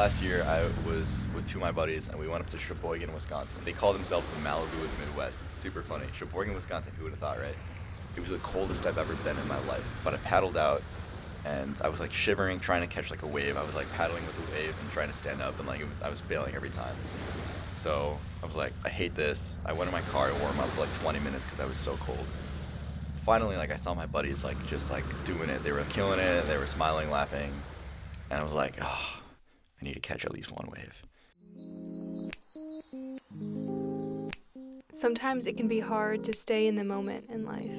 last year I was with two of my buddies and we went up to Sheboygan, Wisconsin. They call themselves the Malibu of the Midwest. It's super funny. Sheboygan, Wisconsin, who would have thought, right? It was the coldest I've ever been in my life. But I paddled out and I was like shivering, trying to catch like a wave. I was like paddling with the wave and trying to stand up and like was, I was failing every time. So I was like, I hate this. I went in my car, I warm up for like 20 minutes because I was so cold. Finally, like I saw my buddies like just like doing it. They were killing it. They were smiling, laughing, and I was like, oh, I need to catch at least one wave. Sometimes it can be hard to stay in the moment in life.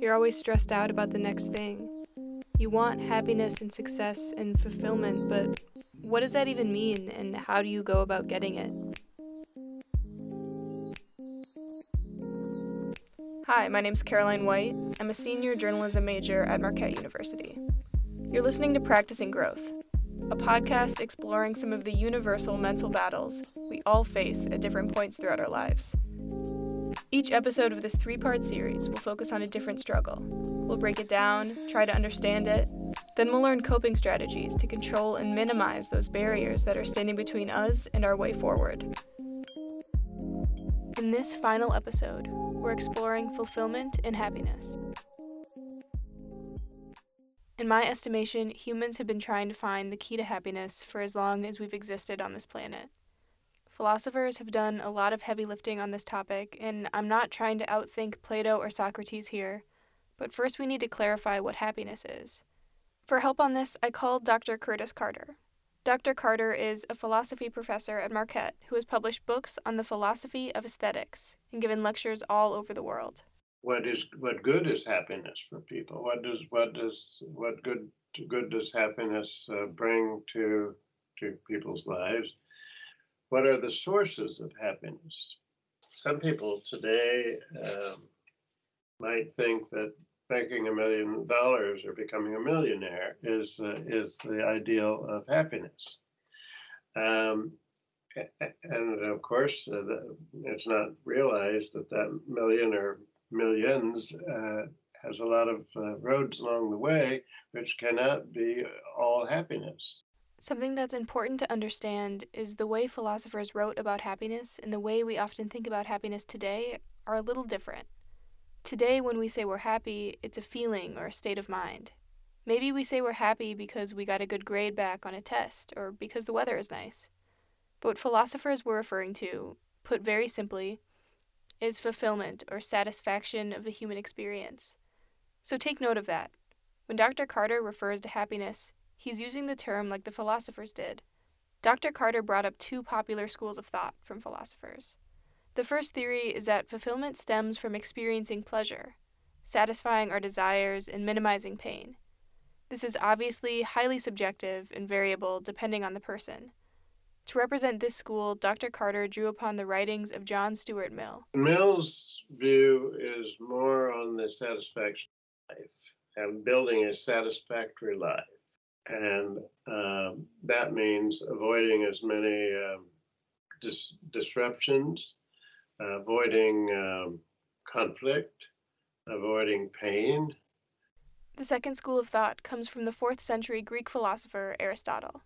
You're always stressed out about the next thing. You want happiness and success and fulfillment, but what does that even mean and how do you go about getting it? Hi, my name's Caroline White. I'm a senior journalism major at Marquette University. You're listening to Practicing Growth, a podcast exploring some of the universal mental battles we all face at different points throughout our lives. Each episode of this three part series will focus on a different struggle. We'll break it down, try to understand it, then we'll learn coping strategies to control and minimize those barriers that are standing between us and our way forward. In this final episode, we're exploring fulfillment and happiness. In my estimation, humans have been trying to find the key to happiness for as long as we've existed on this planet. Philosophers have done a lot of heavy lifting on this topic, and I'm not trying to outthink Plato or Socrates here, but first we need to clarify what happiness is. For help on this, I called Dr. Curtis Carter. Dr. Carter is a philosophy professor at Marquette who has published books on the philosophy of aesthetics and given lectures all over the world what is what good is happiness for people? What does what does what good good does happiness uh, bring to to people's lives? What are the sources of happiness? Some people today um, might think that making a million dollars or becoming a millionaire is uh, is the ideal of happiness. Um, and of course, uh, the, it's not realized that that million or millions uh, has a lot of uh, roads along the way, which cannot be all happiness. Something that's important to understand is the way philosophers wrote about happiness and the way we often think about happiness today are a little different. Today, when we say we're happy, it's a feeling or a state of mind. Maybe we say we're happy because we got a good grade back on a test or because the weather is nice. But what philosophers were referring to, put very simply, is fulfillment or satisfaction of the human experience. So take note of that. When Dr. Carter refers to happiness, he's using the term like the philosophers did. Dr. Carter brought up two popular schools of thought from philosophers. The first theory is that fulfillment stems from experiencing pleasure, satisfying our desires, and minimizing pain. This is obviously highly subjective and variable depending on the person. To represent this school, Dr. Carter drew upon the writings of John Stuart Mill. Mill's view is more on the satisfaction of life and building a satisfactory life. And um, that means avoiding as many um, dis- disruptions, uh, avoiding um, conflict, avoiding pain. The second school of thought comes from the fourth century Greek philosopher Aristotle.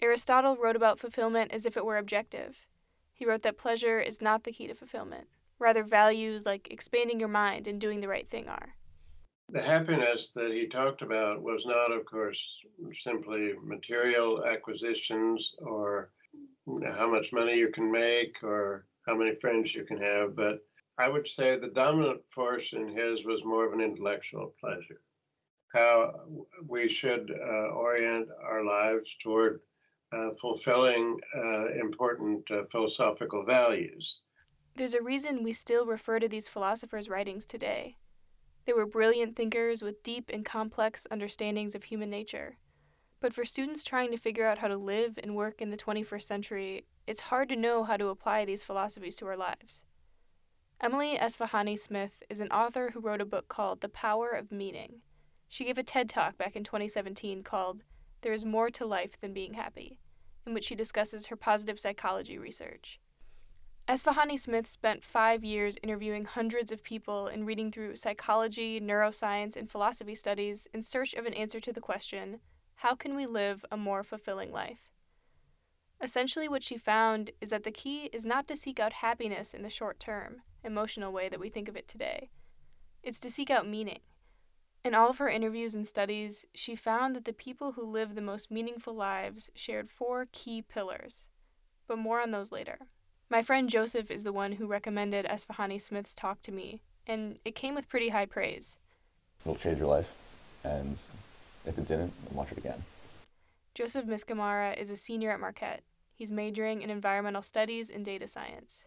Aristotle wrote about fulfillment as if it were objective. He wrote that pleasure is not the key to fulfillment. Rather, values like expanding your mind and doing the right thing are. The happiness that he talked about was not, of course, simply material acquisitions or how much money you can make or how many friends you can have, but I would say the dominant force in his was more of an intellectual pleasure. How we should uh, orient our lives toward fulfilling uh, important uh, philosophical values. There's a reason we still refer to these philosophers' writings today. They were brilliant thinkers with deep and complex understandings of human nature. But for students trying to figure out how to live and work in the 21st century, it's hard to know how to apply these philosophies to our lives. Emily Esfahani Smith is an author who wrote a book called The Power of Meaning. She gave a TED talk back in 2017 called there is More to Life Than Being Happy, in which she discusses her positive psychology research. Esfahani Smith spent five years interviewing hundreds of people and reading through psychology, neuroscience, and philosophy studies in search of an answer to the question how can we live a more fulfilling life? Essentially, what she found is that the key is not to seek out happiness in the short term, emotional way that we think of it today. It's to seek out meaning. In all of her interviews and studies, she found that the people who live the most meaningful lives shared four key pillars. But more on those later. My friend Joseph is the one who recommended Esfahani Smith's talk to me, and it came with pretty high praise. It'll change your life, and if it didn't, watch it again. Joseph Miskamara is a senior at Marquette. He's majoring in environmental studies and data science.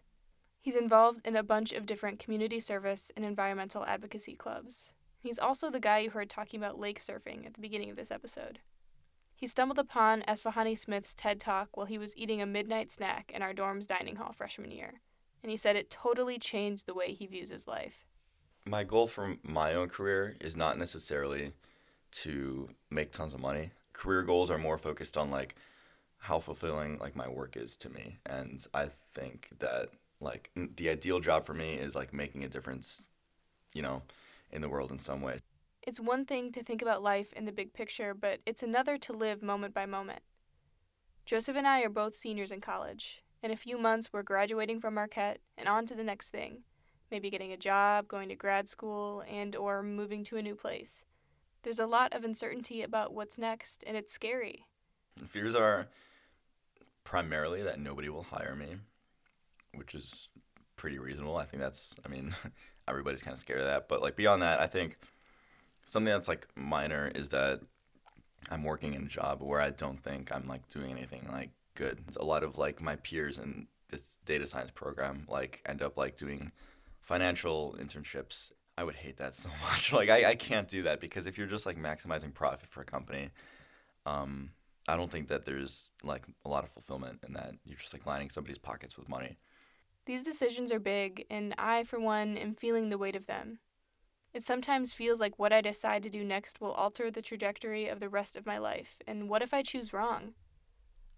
He's involved in a bunch of different community service and environmental advocacy clubs. He's also the guy you heard talking about lake surfing at the beginning of this episode. He stumbled upon Esfahani Smith's TED Talk while he was eating a midnight snack in our dorm's dining hall freshman year, and he said it totally changed the way he views his life. My goal for my own career is not necessarily to make tons of money. Career goals are more focused on like how fulfilling like my work is to me, and I think that like the ideal job for me is like making a difference, you know, in the world in some way. It's one thing to think about life in the big picture, but it's another to live moment by moment. Joseph and I are both seniors in college. In a few months, we're graduating from Marquette and on to the next thing, maybe getting a job, going to grad school, and or moving to a new place. There's a lot of uncertainty about what's next, and it's scary. Fears are primarily that nobody will hire me, which is pretty reasonable. I think that's, I mean, everybody's kind of scared of that. But like beyond that, I think something that's like minor is that I'm working in a job where I don't think I'm like doing anything like good. It's a lot of like my peers in this data science program like end up like doing financial internships. I would hate that so much. Like I, I can't do that because if you're just like maximizing profit for a company, um, I don't think that there's like a lot of fulfillment in that. You're just like lining somebody's pockets with money. These decisions are big, and I, for one, am feeling the weight of them. It sometimes feels like what I decide to do next will alter the trajectory of the rest of my life, and what if I choose wrong?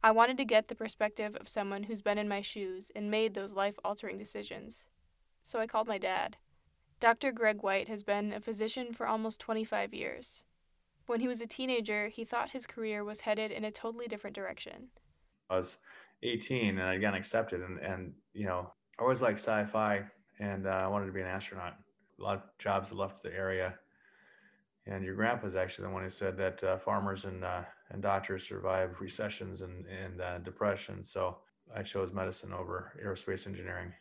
I wanted to get the perspective of someone who's been in my shoes and made those life altering decisions. So I called my dad. Dr. Greg White has been a physician for almost 25 years. When he was a teenager, he thought his career was headed in a totally different direction. I was 18 and I'd gotten accepted, and, and you know, I always liked sci fi and uh, I wanted to be an astronaut. A lot of jobs had left the area. And your grandpa's actually the one who said that uh, farmers and, uh, and doctors survive recessions and, and uh, depression. So I chose medicine over aerospace engineering.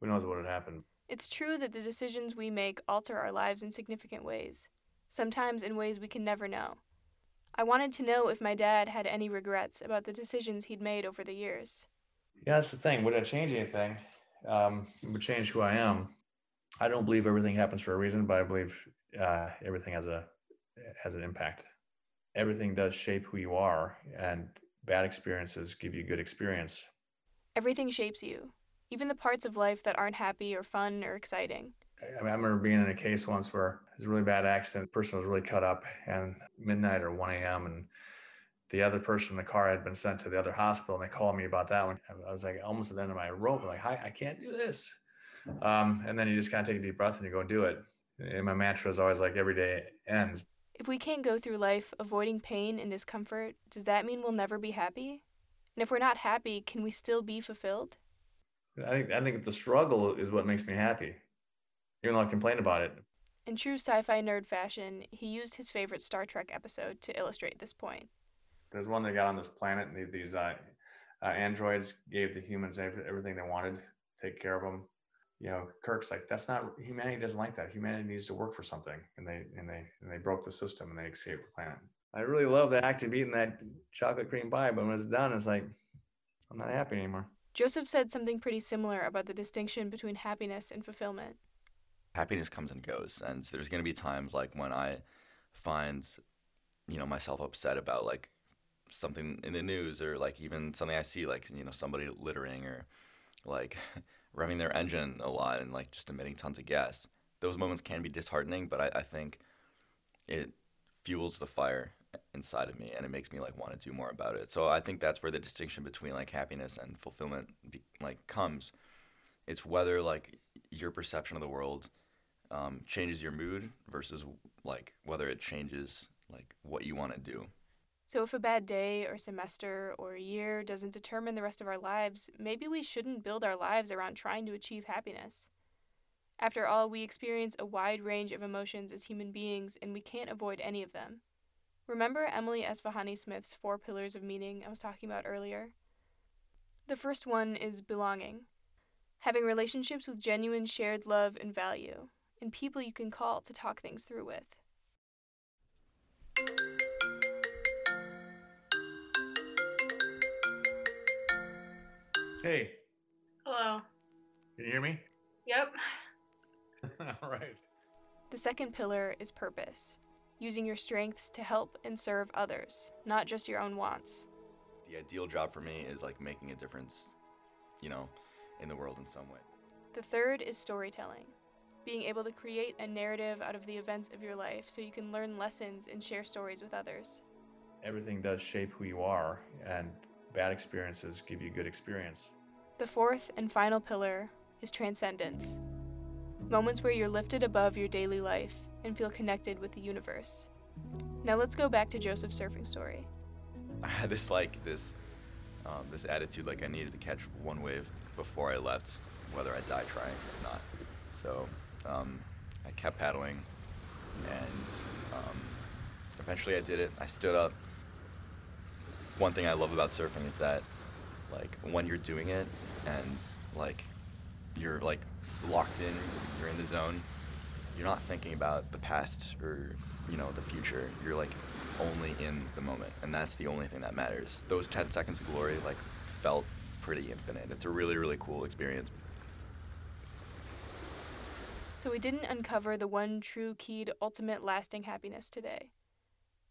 Who knows what would happen? It's true that the decisions we make alter our lives in significant ways sometimes in ways we can never know. I wanted to know if my dad had any regrets about the decisions he'd made over the years. Yeah, that's the thing. Would it change anything? Um, it would change who I am. I don't believe everything happens for a reason, but I believe uh, everything has a has an impact. Everything does shape who you are, and bad experiences give you good experience. Everything shapes you, even the parts of life that aren't happy or fun or exciting. I, mean, I remember being in a case once where it was a really bad accident. The person was really cut up, and midnight or 1 a.m. and the other person in the car had been sent to the other hospital, and they called me about that one. I was like almost at the end of my rope, like, "Hi, I can't do this." Um, and then you just kind of take a deep breath and you go and do it. And my mantra is always like, "Every day ends." If we can't go through life avoiding pain and discomfort, does that mean we'll never be happy? And if we're not happy, can we still be fulfilled? I think I think the struggle is what makes me happy even though I complain about it. In true sci fi nerd fashion, he used his favorite Star Trek episode to illustrate this point. There's one they got on this planet, and these uh, uh, androids gave the humans everything they wanted, take care of them. You know, Kirk's like, that's not humanity. Doesn't like that. Humanity needs to work for something, and they and they and they broke the system and they escaped the planet. I really love the act of eating that chocolate cream pie, but when it's done, it's like I'm not happy anymore. Joseph said something pretty similar about the distinction between happiness and fulfillment happiness comes and goes and there's going to be times like when i find you know myself upset about like something in the news or like even something i see like you know somebody littering or like revving their engine a lot and like just emitting tons of gas. Those moments can be disheartening but i, I think it fuels the fire inside of me and it makes me like want to do more about it. So i think that's where the distinction between like happiness and fulfillment be, like comes. It's whether like your perception of the world um, changes your mood versus like whether it changes like what you want to do. So, if a bad day or semester or year doesn't determine the rest of our lives, maybe we shouldn't build our lives around trying to achieve happiness. After all, we experience a wide range of emotions as human beings, and we can't avoid any of them. Remember Emily Esfahani Smith's four pillars of meaning I was talking about earlier? The first one is belonging, having relationships with genuine shared love and value, and people you can call to talk things through with. Hey, Hello. can you hear me? Yep. All right. The second pillar is purpose, using your strengths to help and serve others, not just your own wants. The ideal job for me is like making a difference, you know, in the world in some way. The third is storytelling, being able to create a narrative out of the events of your life so you can learn lessons and share stories with others. Everything does shape who you are, and bad experiences give you good experience. The fourth and final pillar is transcendence, moments where you're lifted above your daily life and feel connected with the universe. Now let's go back to Joseph's surfing story. I had this like this um, this attitude like I needed to catch one wave before I left, whether I die trying or not. So um, I kept paddling, and um, eventually I did it. I stood up. One thing I love about surfing is that like when you're doing it and like you're like locked in, you're in the zone. You're not thinking about the past or you know the future. You're like only in the moment, and that's the only thing that matters. Those 10 seconds of glory like felt pretty infinite. It's a really really cool experience. So we didn't uncover the one true key to ultimate lasting happiness today.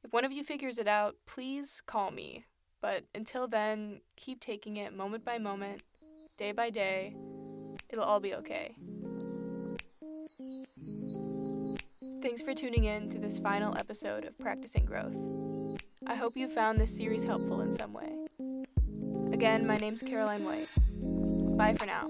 If one of you figures it out, please call me. But until then, keep taking it moment by moment, day by day. It'll all be okay. Thanks for tuning in to this final episode of Practicing Growth. I hope you found this series helpful in some way. Again, my name's Caroline White. Bye for now.